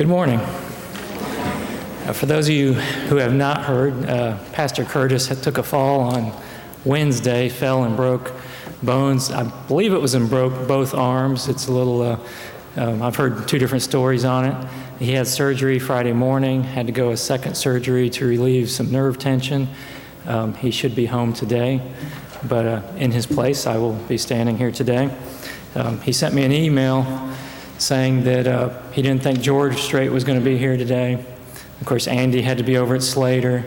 Good morning. Uh, For those of you who have not heard, uh, Pastor Curtis took a fall on Wednesday, fell and broke bones. I believe it was in broke both arms. It's a little, uh, um, I've heard two different stories on it. He had surgery Friday morning, had to go a second surgery to relieve some nerve tension. Um, He should be home today, but uh, in his place, I will be standing here today. Um, He sent me an email saying that uh, he didn't think George Strait was going to be here today. Of course, Andy had to be over at Slater.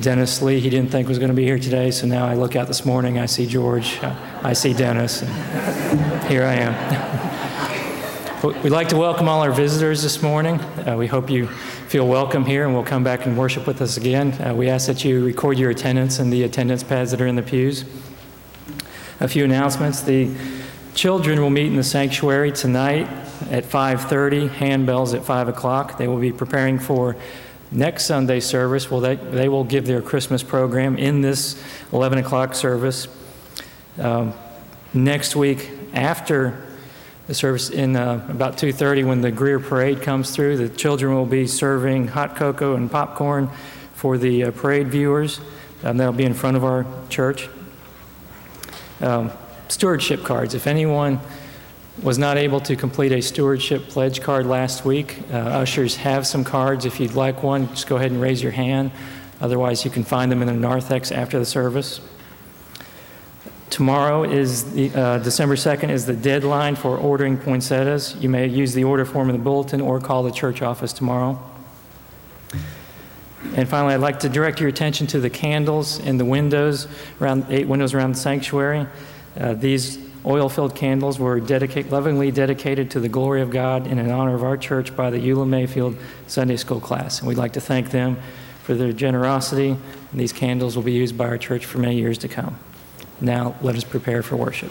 Dennis Lee, he didn't think was going to be here today, so now I look out this morning, I see George, I see Dennis, here I am. We'd like to welcome all our visitors this morning. Uh, We hope you feel welcome here and will come back and worship with us again. Uh, We ask that you record your attendance in the attendance pads that are in the pews. A few announcements. The children will meet in the sanctuary tonight at 5:30, handbells at 5 o'clock. They will be preparing for next Sunday service. Well, they, they will give their Christmas program in this 11 o'clock service. Um, Next week, after the service, in uh, about 2:30, when the Greer Parade comes through, the children will be serving hot cocoa and popcorn for the uh, parade viewers. Um, That'll be in front of our church um, stewardship cards. If anyone was not able to complete a stewardship pledge card last week, uh, ushers have some cards. If you'd like one, just go ahead and raise your hand. Otherwise, you can find them in the narthex after the service. Tomorrow is the, uh, December 2nd is the deadline for ordering poinsettias. You may use the order form in the bulletin or call the church office tomorrow. And finally, I'd like to direct your attention to the candles in the windows, around, eight windows around the sanctuary. Uh, These oil-filled candles were dedicated, lovingly dedicated to the glory of God and in honor of our church by the Eula Mayfield Sunday School class. And we'd like to thank them for their generosity. And these candles will be used by our church for many years to come. Now, let us prepare for worship.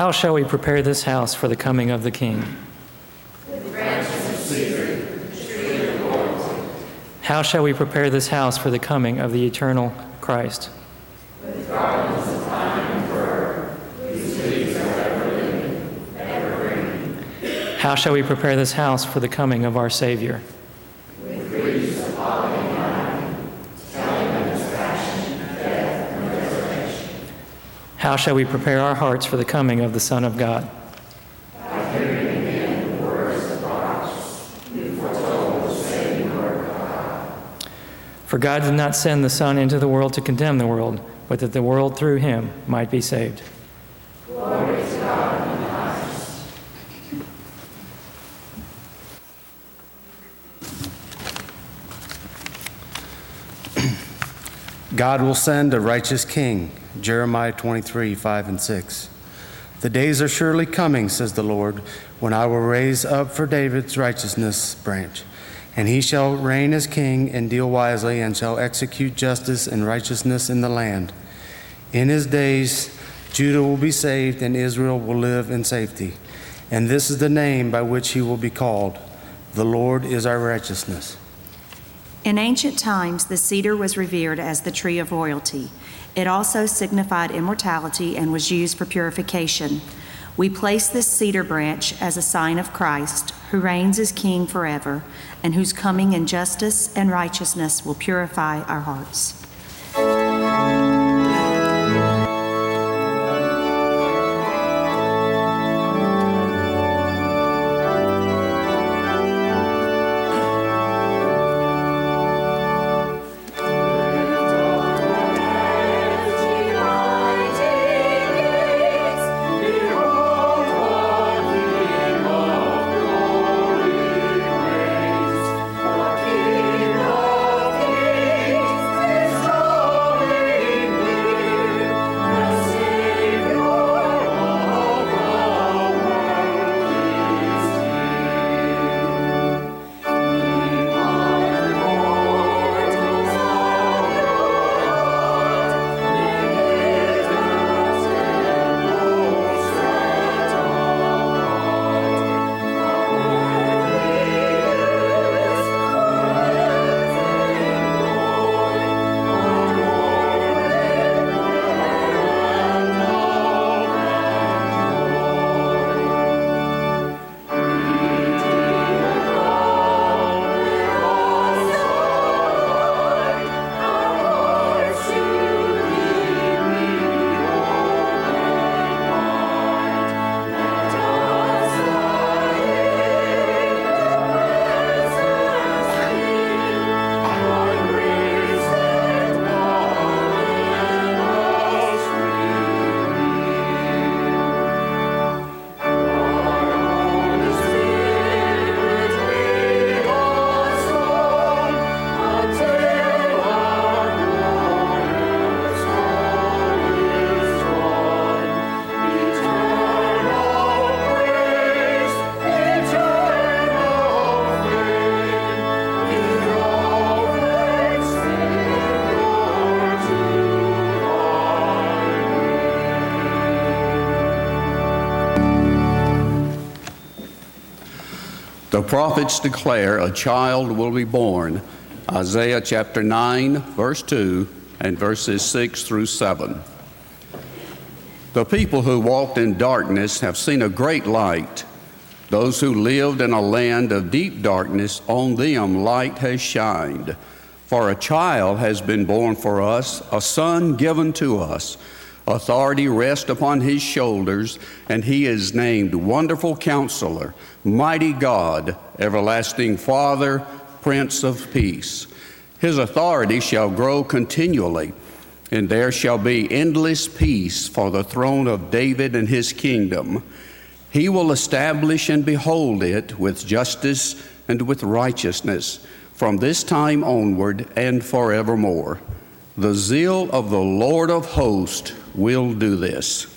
How shall we prepare this house for the coming of the King? With branches of cedar, tree of laurel. How shall we prepare this house for the coming of the eternal Christ? How shall we prepare this house for the coming of our Savior? How shall we prepare our hearts for the coming of the Son of God? For God did not send the Son into the world to condemn the world, but that the world through him might be saved. God will send a righteous king. Jeremiah 23, 5 and 6. The days are surely coming, says the Lord, when I will raise up for David's righteousness branch. And he shall reign as king and deal wisely, and shall execute justice and righteousness in the land. In his days, Judah will be saved, and Israel will live in safety. And this is the name by which he will be called The Lord is our righteousness. In ancient times, the cedar was revered as the tree of royalty. It also signified immortality and was used for purification. We place this cedar branch as a sign of Christ, who reigns as King forever, and whose coming in justice and righteousness will purify our hearts. Prophets declare a child will be born. Isaiah chapter 9, verse 2, and verses 6 through 7. The people who walked in darkness have seen a great light. Those who lived in a land of deep darkness, on them light has shined. For a child has been born for us, a son given to us. Authority rests upon his shoulders, and he is named Wonderful Counselor, Mighty God, Everlasting Father, Prince of Peace. His authority shall grow continually, and there shall be endless peace for the throne of David and his kingdom. He will establish and behold it with justice and with righteousness from this time onward and forevermore. The zeal of the Lord of hosts will do this.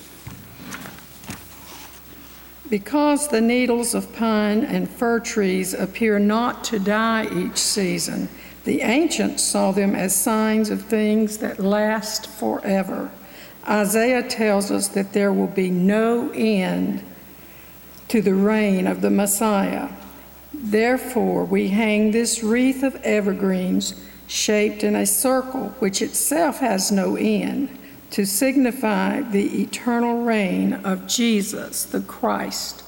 Because the needles of pine and fir trees appear not to die each season, the ancients saw them as signs of things that last forever. Isaiah tells us that there will be no end to the reign of the Messiah. Therefore, we hang this wreath of evergreens shaped in a circle, which itself has no end to signify the eternal reign of Jesus the Christ.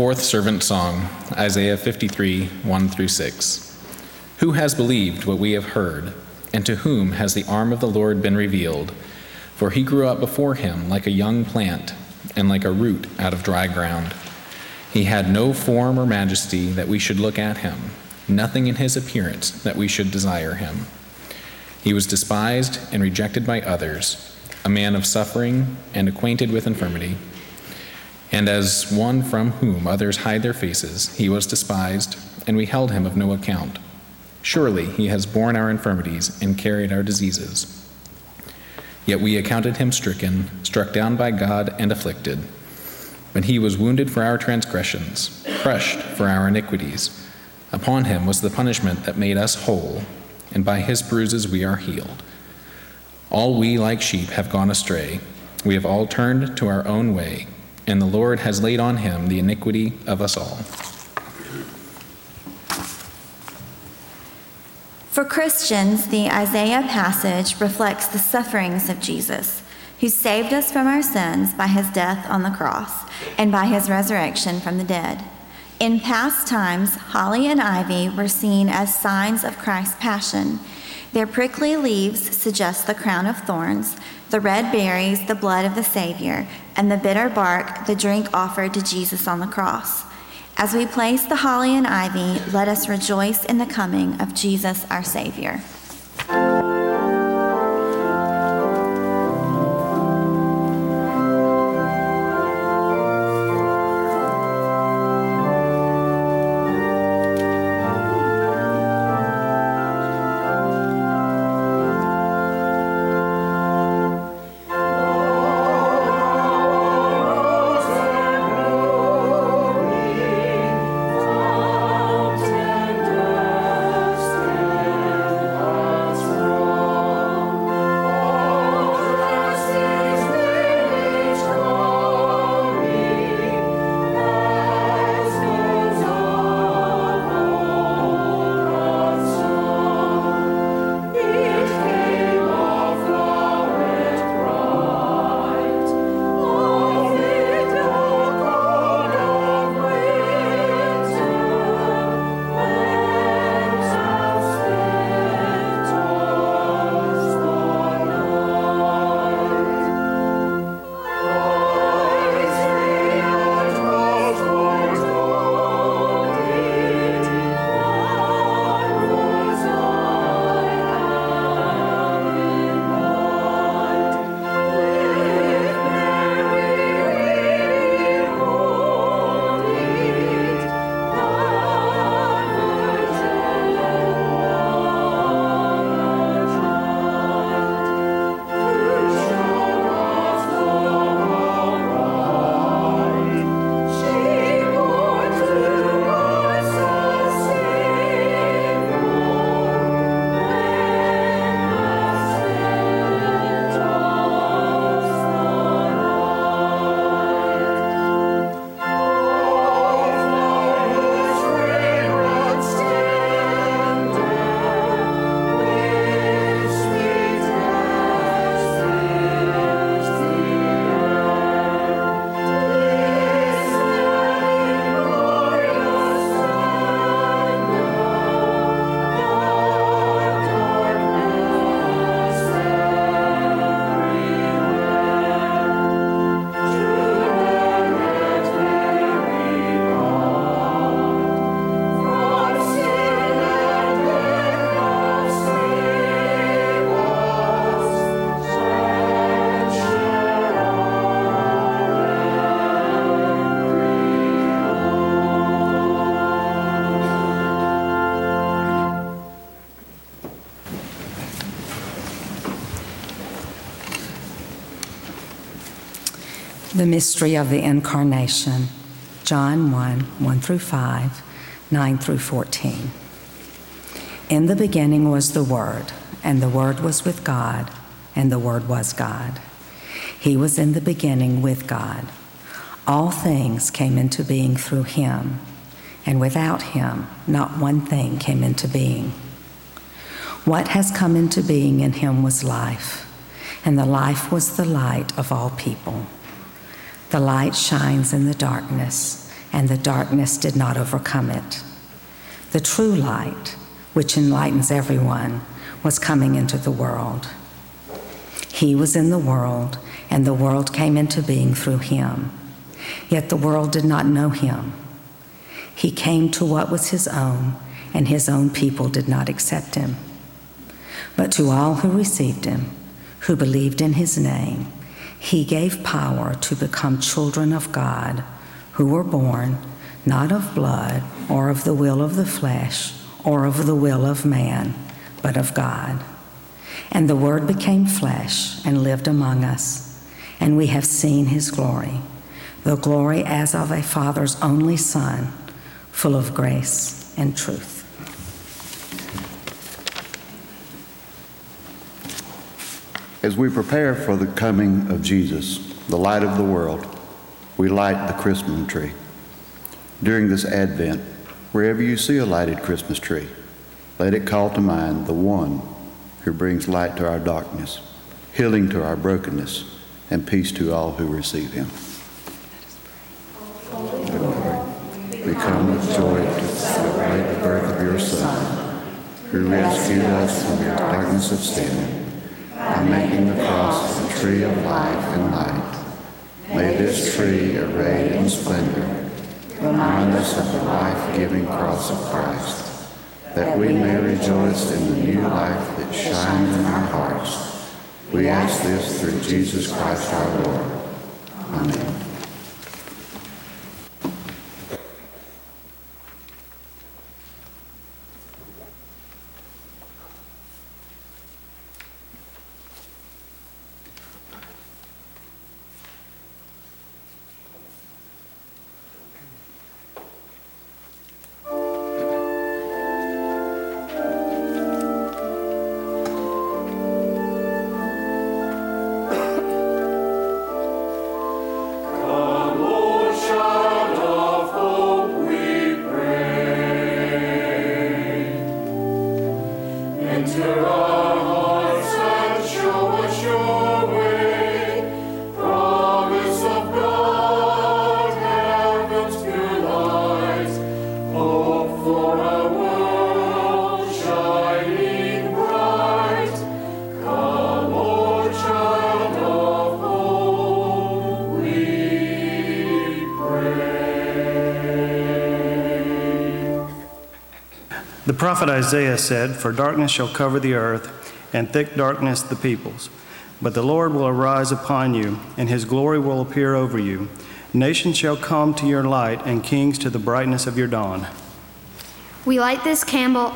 Fourth servant song, Isaiah 53, 1 through 6. Who has believed what we have heard, and to whom has the arm of the Lord been revealed? For he grew up before him like a young plant, and like a root out of dry ground. He had no form or majesty that we should look at him, nothing in his appearance that we should desire him. He was despised and rejected by others, a man of suffering and acquainted with infirmity. And as one from whom others hide their faces, he was despised, and we held him of no account. Surely he has borne our infirmities and carried our diseases. Yet we accounted him stricken, struck down by God, and afflicted. But he was wounded for our transgressions, crushed for our iniquities. Upon him was the punishment that made us whole, and by his bruises we are healed. All we like sheep have gone astray. We have all turned to our own way, and the Lord has laid on him the iniquity of us all. For Christians, the Isaiah passage reflects the sufferings of Jesus, who saved us from our sins by his death on the cross and by his resurrection from the dead. In past times, holly and ivy were seen as signs of Christ's passion. Their prickly leaves suggest the crown of thorns, the red berries, the blood of the Savior, and the bitter bark, the drink offered to Jesus on the cross. As we place the holly and ivy, let us rejoice in the coming of Jesus our Savior. Mystery of the Incarnation, John 1 1 through 5, 9 through 14. In the beginning was the Word, and the Word was with God, and the Word was God. He was in the beginning with God. All things came into being through him, and without him, not one thing came into being. What has come into being in him was life, and the life was the light of all people. The light shines in the darkness, and the darkness did not overcome it. The true light, which enlightens everyone, was coming into the world. He was in the world, and the world came into being through him. Yet the world did not know him. He came to what was his own, and his own people did not accept him. But to all who received him, who believed in his name, he gave power to become children of God, who were born not of blood, or of the will of the flesh, or of the will of man, but of God. And the Word became flesh and lived among us, and we have seen his glory, the glory as of a Father's only Son, full of grace and truth. As we prepare for the coming of Jesus, the light of the world, we light the Christmas tree. During this Advent, wherever you see a lighted Christmas tree, let it call to mind the one who brings light to our darkness, healing to our brokenness, and peace to all who receive him. We come with joy to celebrate the birth of your Son, who rescued us from the darkness of sin by making the cross the tree of life and light. May this tree, arrayed in splendor, remind us of the life-giving cross of Christ, that we may rejoice in the new life that shines in our hearts. We ask this through Jesus Christ our Lord. Amen. Prophet Isaiah said, For darkness shall cover the earth, and thick darkness the peoples. But the Lord will arise upon you, and his glory will appear over you. Nations shall come to your light, and kings to the brightness of your dawn. We light this candle,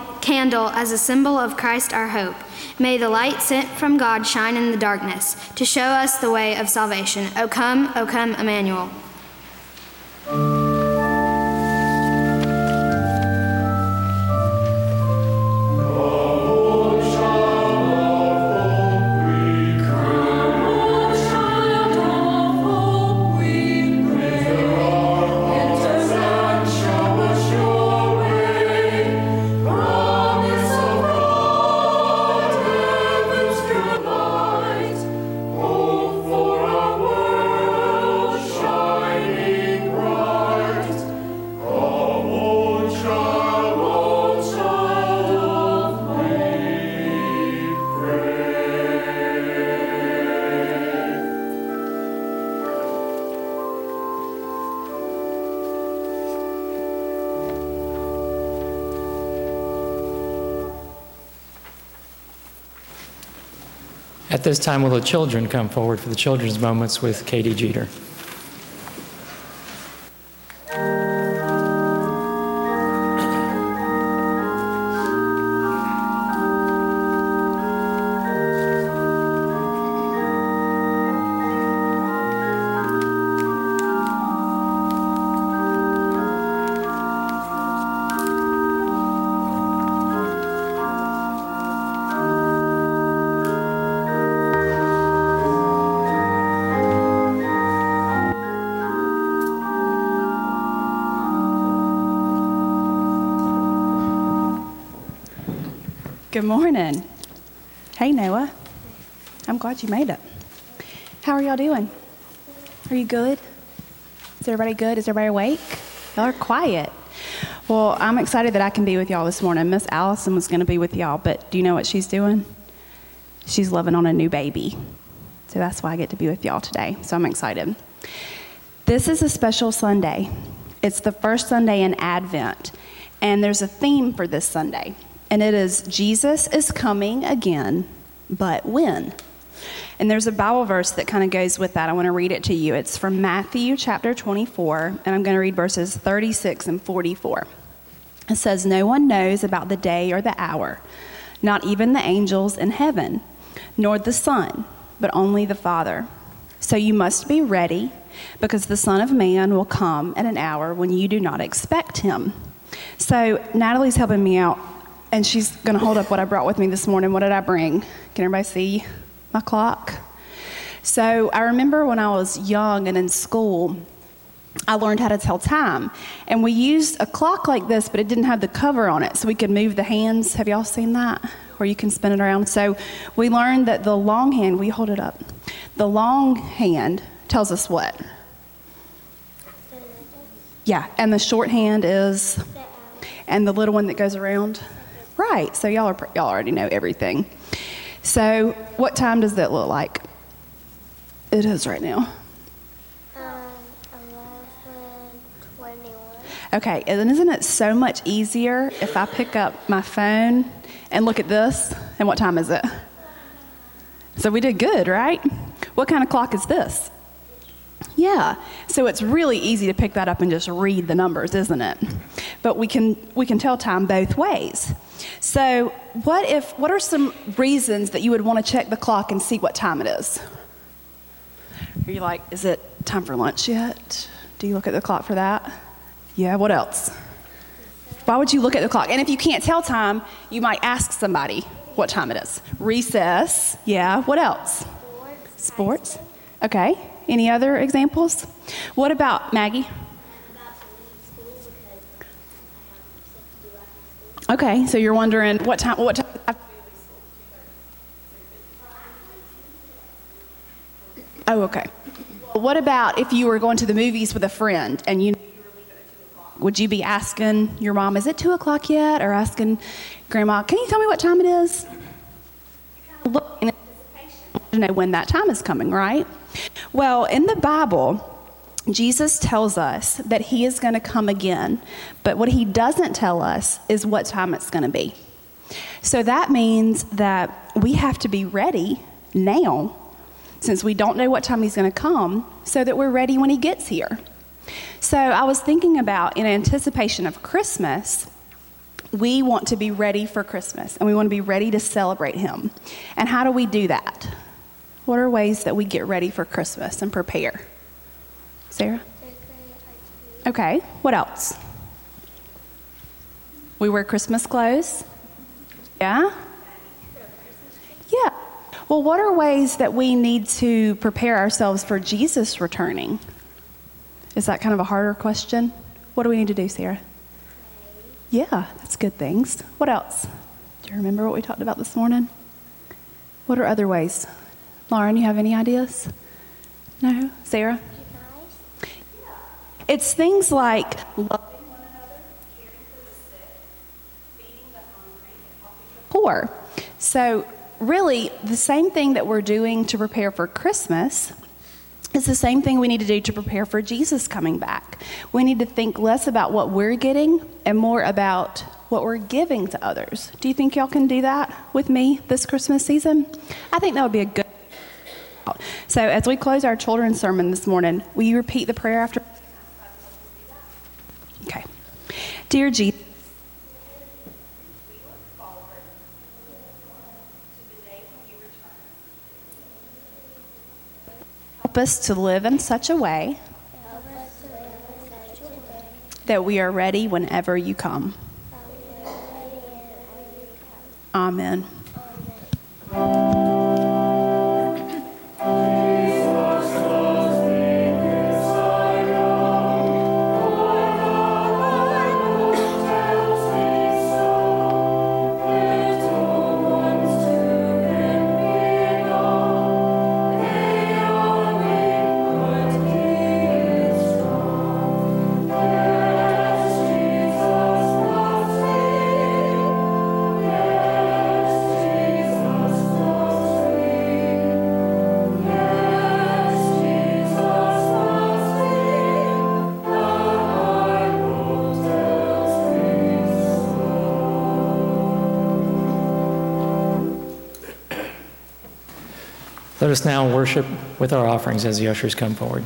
as a symbol of Christ our hope. May the light sent from God shine in the darkness to show us the way of salvation. O come, O come, Emmanuel. This time, will the children come forward for the children's moments with Katie Jeter? Good morning. Hey, Noah. I'm glad you made it. How are y'all doing? Are you good? Is everybody good? Is everybody awake? Y'all are quiet. Well, I'm excited that I can be with y'all this morning. Miss Allison was going to be with y'all, but do you know what she's doing? She's loving on a new baby. So that's why I get to be with y'all today. So I'm excited. This is a special Sunday. It's the first Sunday in Advent. And there's a theme for this Sunday, and it is Jesus is coming again, but when? And there's a Bible verse that kind of goes with that. I want to read it to you. It's from Matthew chapter 24, and I'm going to read verses 36 and 44. It says, No one knows about the day or the hour, not even the angels in heaven, nor the Son, but only the Father. So you must be ready, because the Son of Man will come at an hour when you do not expect him. So Natalie's helping me out, and she's going to hold up what I brought with me this morning. What did I bring? Can everybody see my clock? So I remember when I was young and in school, I learned how to tell time. And we used a clock like this, but it didn't have the cover on it, so we could move the hands. Have y'all seen that? Where you can spin it around. So we learned that the long hand, we hold it up. The long hand tells us what? Yeah, and the short hand is, and the little one that goes around? Right, so y'all, are, y'all already know everything. So, what time does that look like? It is right now. Um, okay, and isn't it so much easier if I pick up my phone and look at this? And what time is it? So we did good, right? What kind of clock is this? Yeah, so it's really easy to pick that up and just read the numbers, isn't it? But we can we can tell time both ways. So, what if what are some reasons that you would want to check the clock and see what time it is? Are you like, is it time for lunch yet? Do you look at the clock for that? Yeah, what else? Why would you look at the clock? And if you can't tell time, you might ask somebody what time it is. Recess, yeah, what else? Sports. Okay, any other examples? What about Maggie? Okay, so you're wondering what time, what time? Oh, okay. What about if you were going to the movies with a friend and you would you be asking your mom, is it two o'clock yet? Or asking grandma, can you tell me what time it is? Look in to know when that time is coming, right? Well, in the Bible, Jesus tells us that he is going to come again, but what he doesn't tell us is what time it's going to be. So that means that we have to be ready now, since we don't know what time he's going to come, so that we're ready when he gets here. So I was thinking about in anticipation of Christmas, we want to be ready for Christmas and we want to be ready to celebrate Him. And how do we do that? What are ways that we get ready for Christmas and prepare? Sarah? Okay, what else? We wear Christmas clothes? Yeah? Yeah. Well, what are ways that we need to prepare ourselves for Jesus returning? Is that kind of a harder question? What do we need to do, Sarah? Yeah, that's good things. What else? Do you remember what we talked about this morning? What are other ways? Lauren, you have any ideas? No? Sarah? It's things like loving one another, feeding the poor. So, really, the same thing that we're doing to prepare for Christmas it's the same thing we need to do to prepare for Jesus coming back. We need to think less about what we're getting and more about what we're giving to others. Do you think y'all can do that with me this Christmas season? I think that would be a good. So, as we close our children's sermon this morning, will you repeat the prayer after? Okay. Dear Jesus, help us to live in such a way that we are ready whenever you come. Amen. Let us now worship with our offerings as the ushers come forward.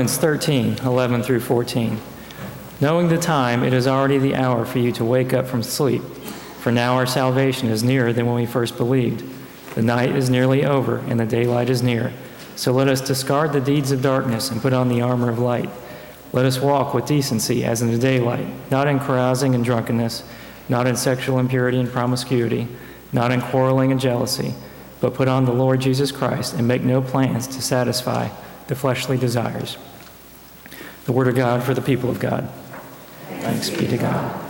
Romans 13, 11 through 14. Knowing the time, it is already the hour for you to wake up from sleep. For now our salvation is nearer than when we first believed. The night is nearly over, and the daylight is near. So let us discard the deeds of darkness and put on the armor of light. Let us walk with decency as in the daylight, not in carousing and drunkenness, not in sexual impurity and promiscuity, not in quarreling and jealousy, but put on the Lord Jesus Christ and make no plans to satisfy the fleshly desires. The Word of God for the people of God. Thanks be to God.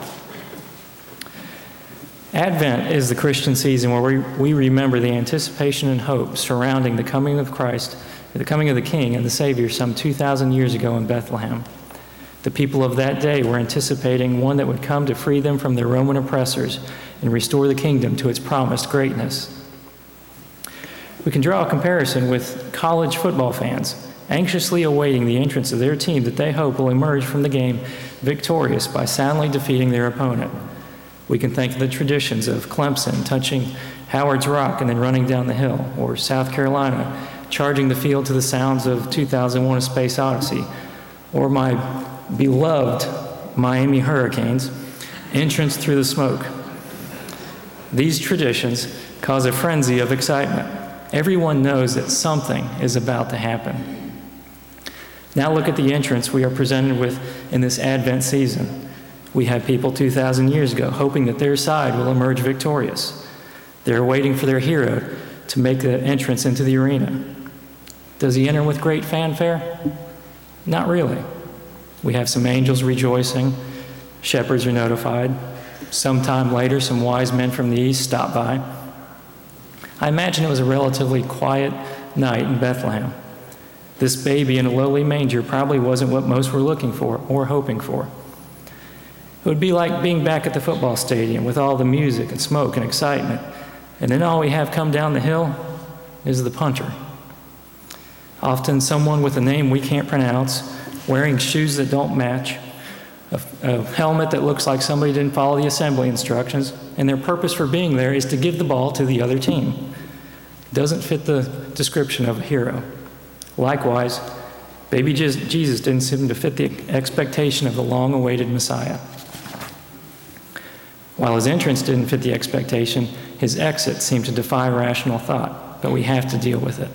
Advent is the Christian season where we, we remember the anticipation and hope surrounding the coming of Christ, the coming of the King and the Savior some 2,000 years ago in Bethlehem. The people of that day were anticipating one that would come to free them from their Roman oppressors and restore the kingdom to its promised greatness. We can draw a comparison with college football fans anxiously awaiting the entrance of their team that they hope will emerge from the game victorious by soundly defeating their opponent. We can think of the traditions of Clemson touching Howard's Rock and then running down the hill, or South Carolina charging the field to the sounds of 2001 A Space Odyssey, or my beloved Miami Hurricanes entrance through the smoke. These traditions cause a frenzy of excitement. Everyone knows that something is about to happen. Now look at the entrance we are presented with in this Advent season. We had people 2,000 years ago hoping that their side will emerge victorious. They're waiting for their hero to make the entrance into the arena. Does he enter with great fanfare? Not really. We have some angels rejoicing, shepherds are notified. Sometime later, some wise men from the east stop by. I imagine it was a relatively quiet night in Bethlehem. This baby in a lowly manger probably wasn't what most were looking for or hoping for. It would be like being back at the football stadium with all the music and smoke and excitement, and then all we have come down the hill is the punter. Often someone with a name we can't pronounce, wearing shoes that don't match, a, a, helmet that looks like somebody didn't follow the assembly instructions, and their purpose for being there is to give the ball to the other team. Doesn't fit the description of a hero. Likewise, baby Jesus didn't seem to fit the expectation of the long awaited Messiah. While his entrance didn't fit the expectation, his exit seemed to defy rational thought, but we have to deal with it.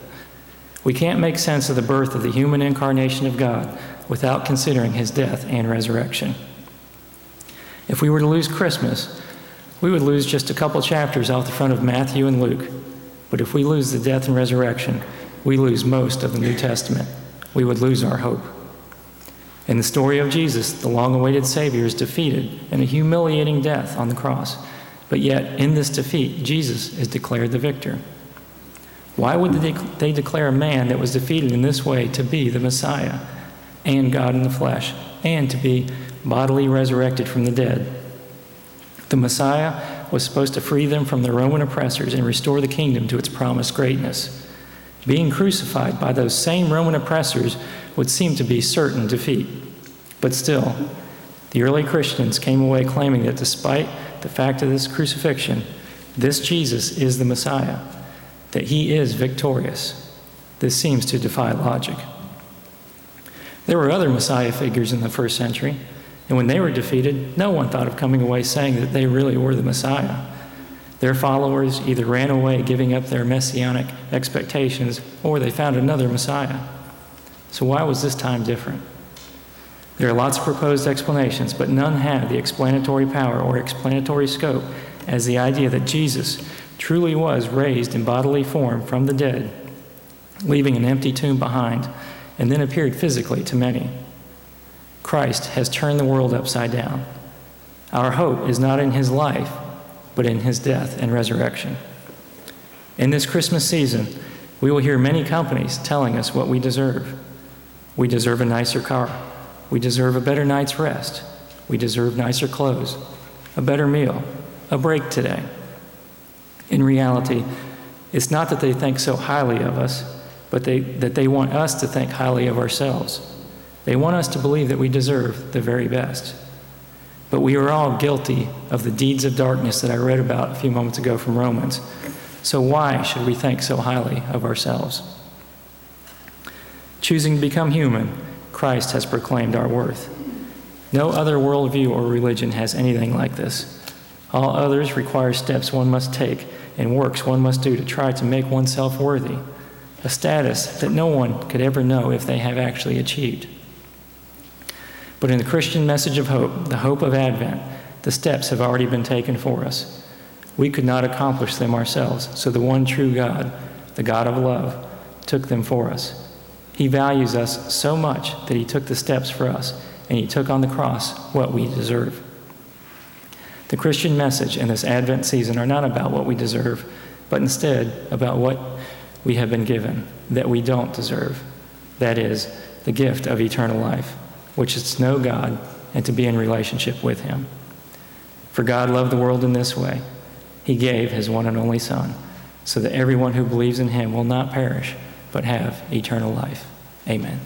We can't make sense of the birth of the human incarnation of God without considering his death and resurrection. If we were to lose Christmas, we would lose just a couple chapters off the front of Matthew and Luke. But if we lose the death and resurrection, we lose most of the New Testament. We would lose our hope. In the story of Jesus, the long awaited Savior is defeated in a humiliating death on the cross. But yet, in this defeat, Jesus is declared the victor. Why would they, declare a man that was defeated in this way to be the Messiah and God in the flesh and to be bodily resurrected from the dead? The Messiah was supposed to free them from the Roman oppressors and restore the kingdom to its promised greatness being crucified by those same Roman oppressors would seem to be certain defeat. But still, the early Christians came away claiming that despite the fact of this crucifixion, this Jesus is the Messiah, that he is victorious. This seems to defy logic. There were other Messiah figures in the first century, and when they were defeated, no one thought of coming away saying that they really were the Messiah. Their followers either ran away, giving up their messianic expectations, or they found another Messiah. So, why was this time different? There are lots of proposed explanations, but none have the explanatory power or explanatory scope as the idea that Jesus truly was raised in bodily form from the dead, leaving an empty tomb behind, and then appeared physically to many. Christ has turned the world upside down. Our hope is not in his life, but in his death and resurrection. In this Christmas season, we will hear many companies telling us what we deserve. We deserve a nicer car. We deserve a better night's rest. We deserve nicer clothes, a better meal, a break today. In reality, it's not that they think so highly of us, but they, that they want us to think highly of ourselves. They want us to believe that we deserve the very best. But we are all guilty of the deeds of darkness that I read about a few moments ago from Romans. So why should we think so highly of ourselves? Choosing to become human, Christ has proclaimed our worth. No other worldview or religion has anything like this. All others require steps one must take and works one must do to try to make oneself worthy, a status that no one could ever know if they have actually achieved. But in the Christian message of hope, the hope of Advent, the steps have already been taken for us. We could not accomplish them ourselves, so the one true God, the God of love, took them for us. He values us so much that He took the steps for us, and He took on the cross what we deserve. The Christian message in this Advent season are not about what we deserve, but instead about what we have been given that we don't deserve. That is, the gift of eternal life, which is to know God and to be in relationship with Him. For God loved the world in this way He gave His one and only Son, so that everyone who believes in Him will not perish, but have eternal life. Amen.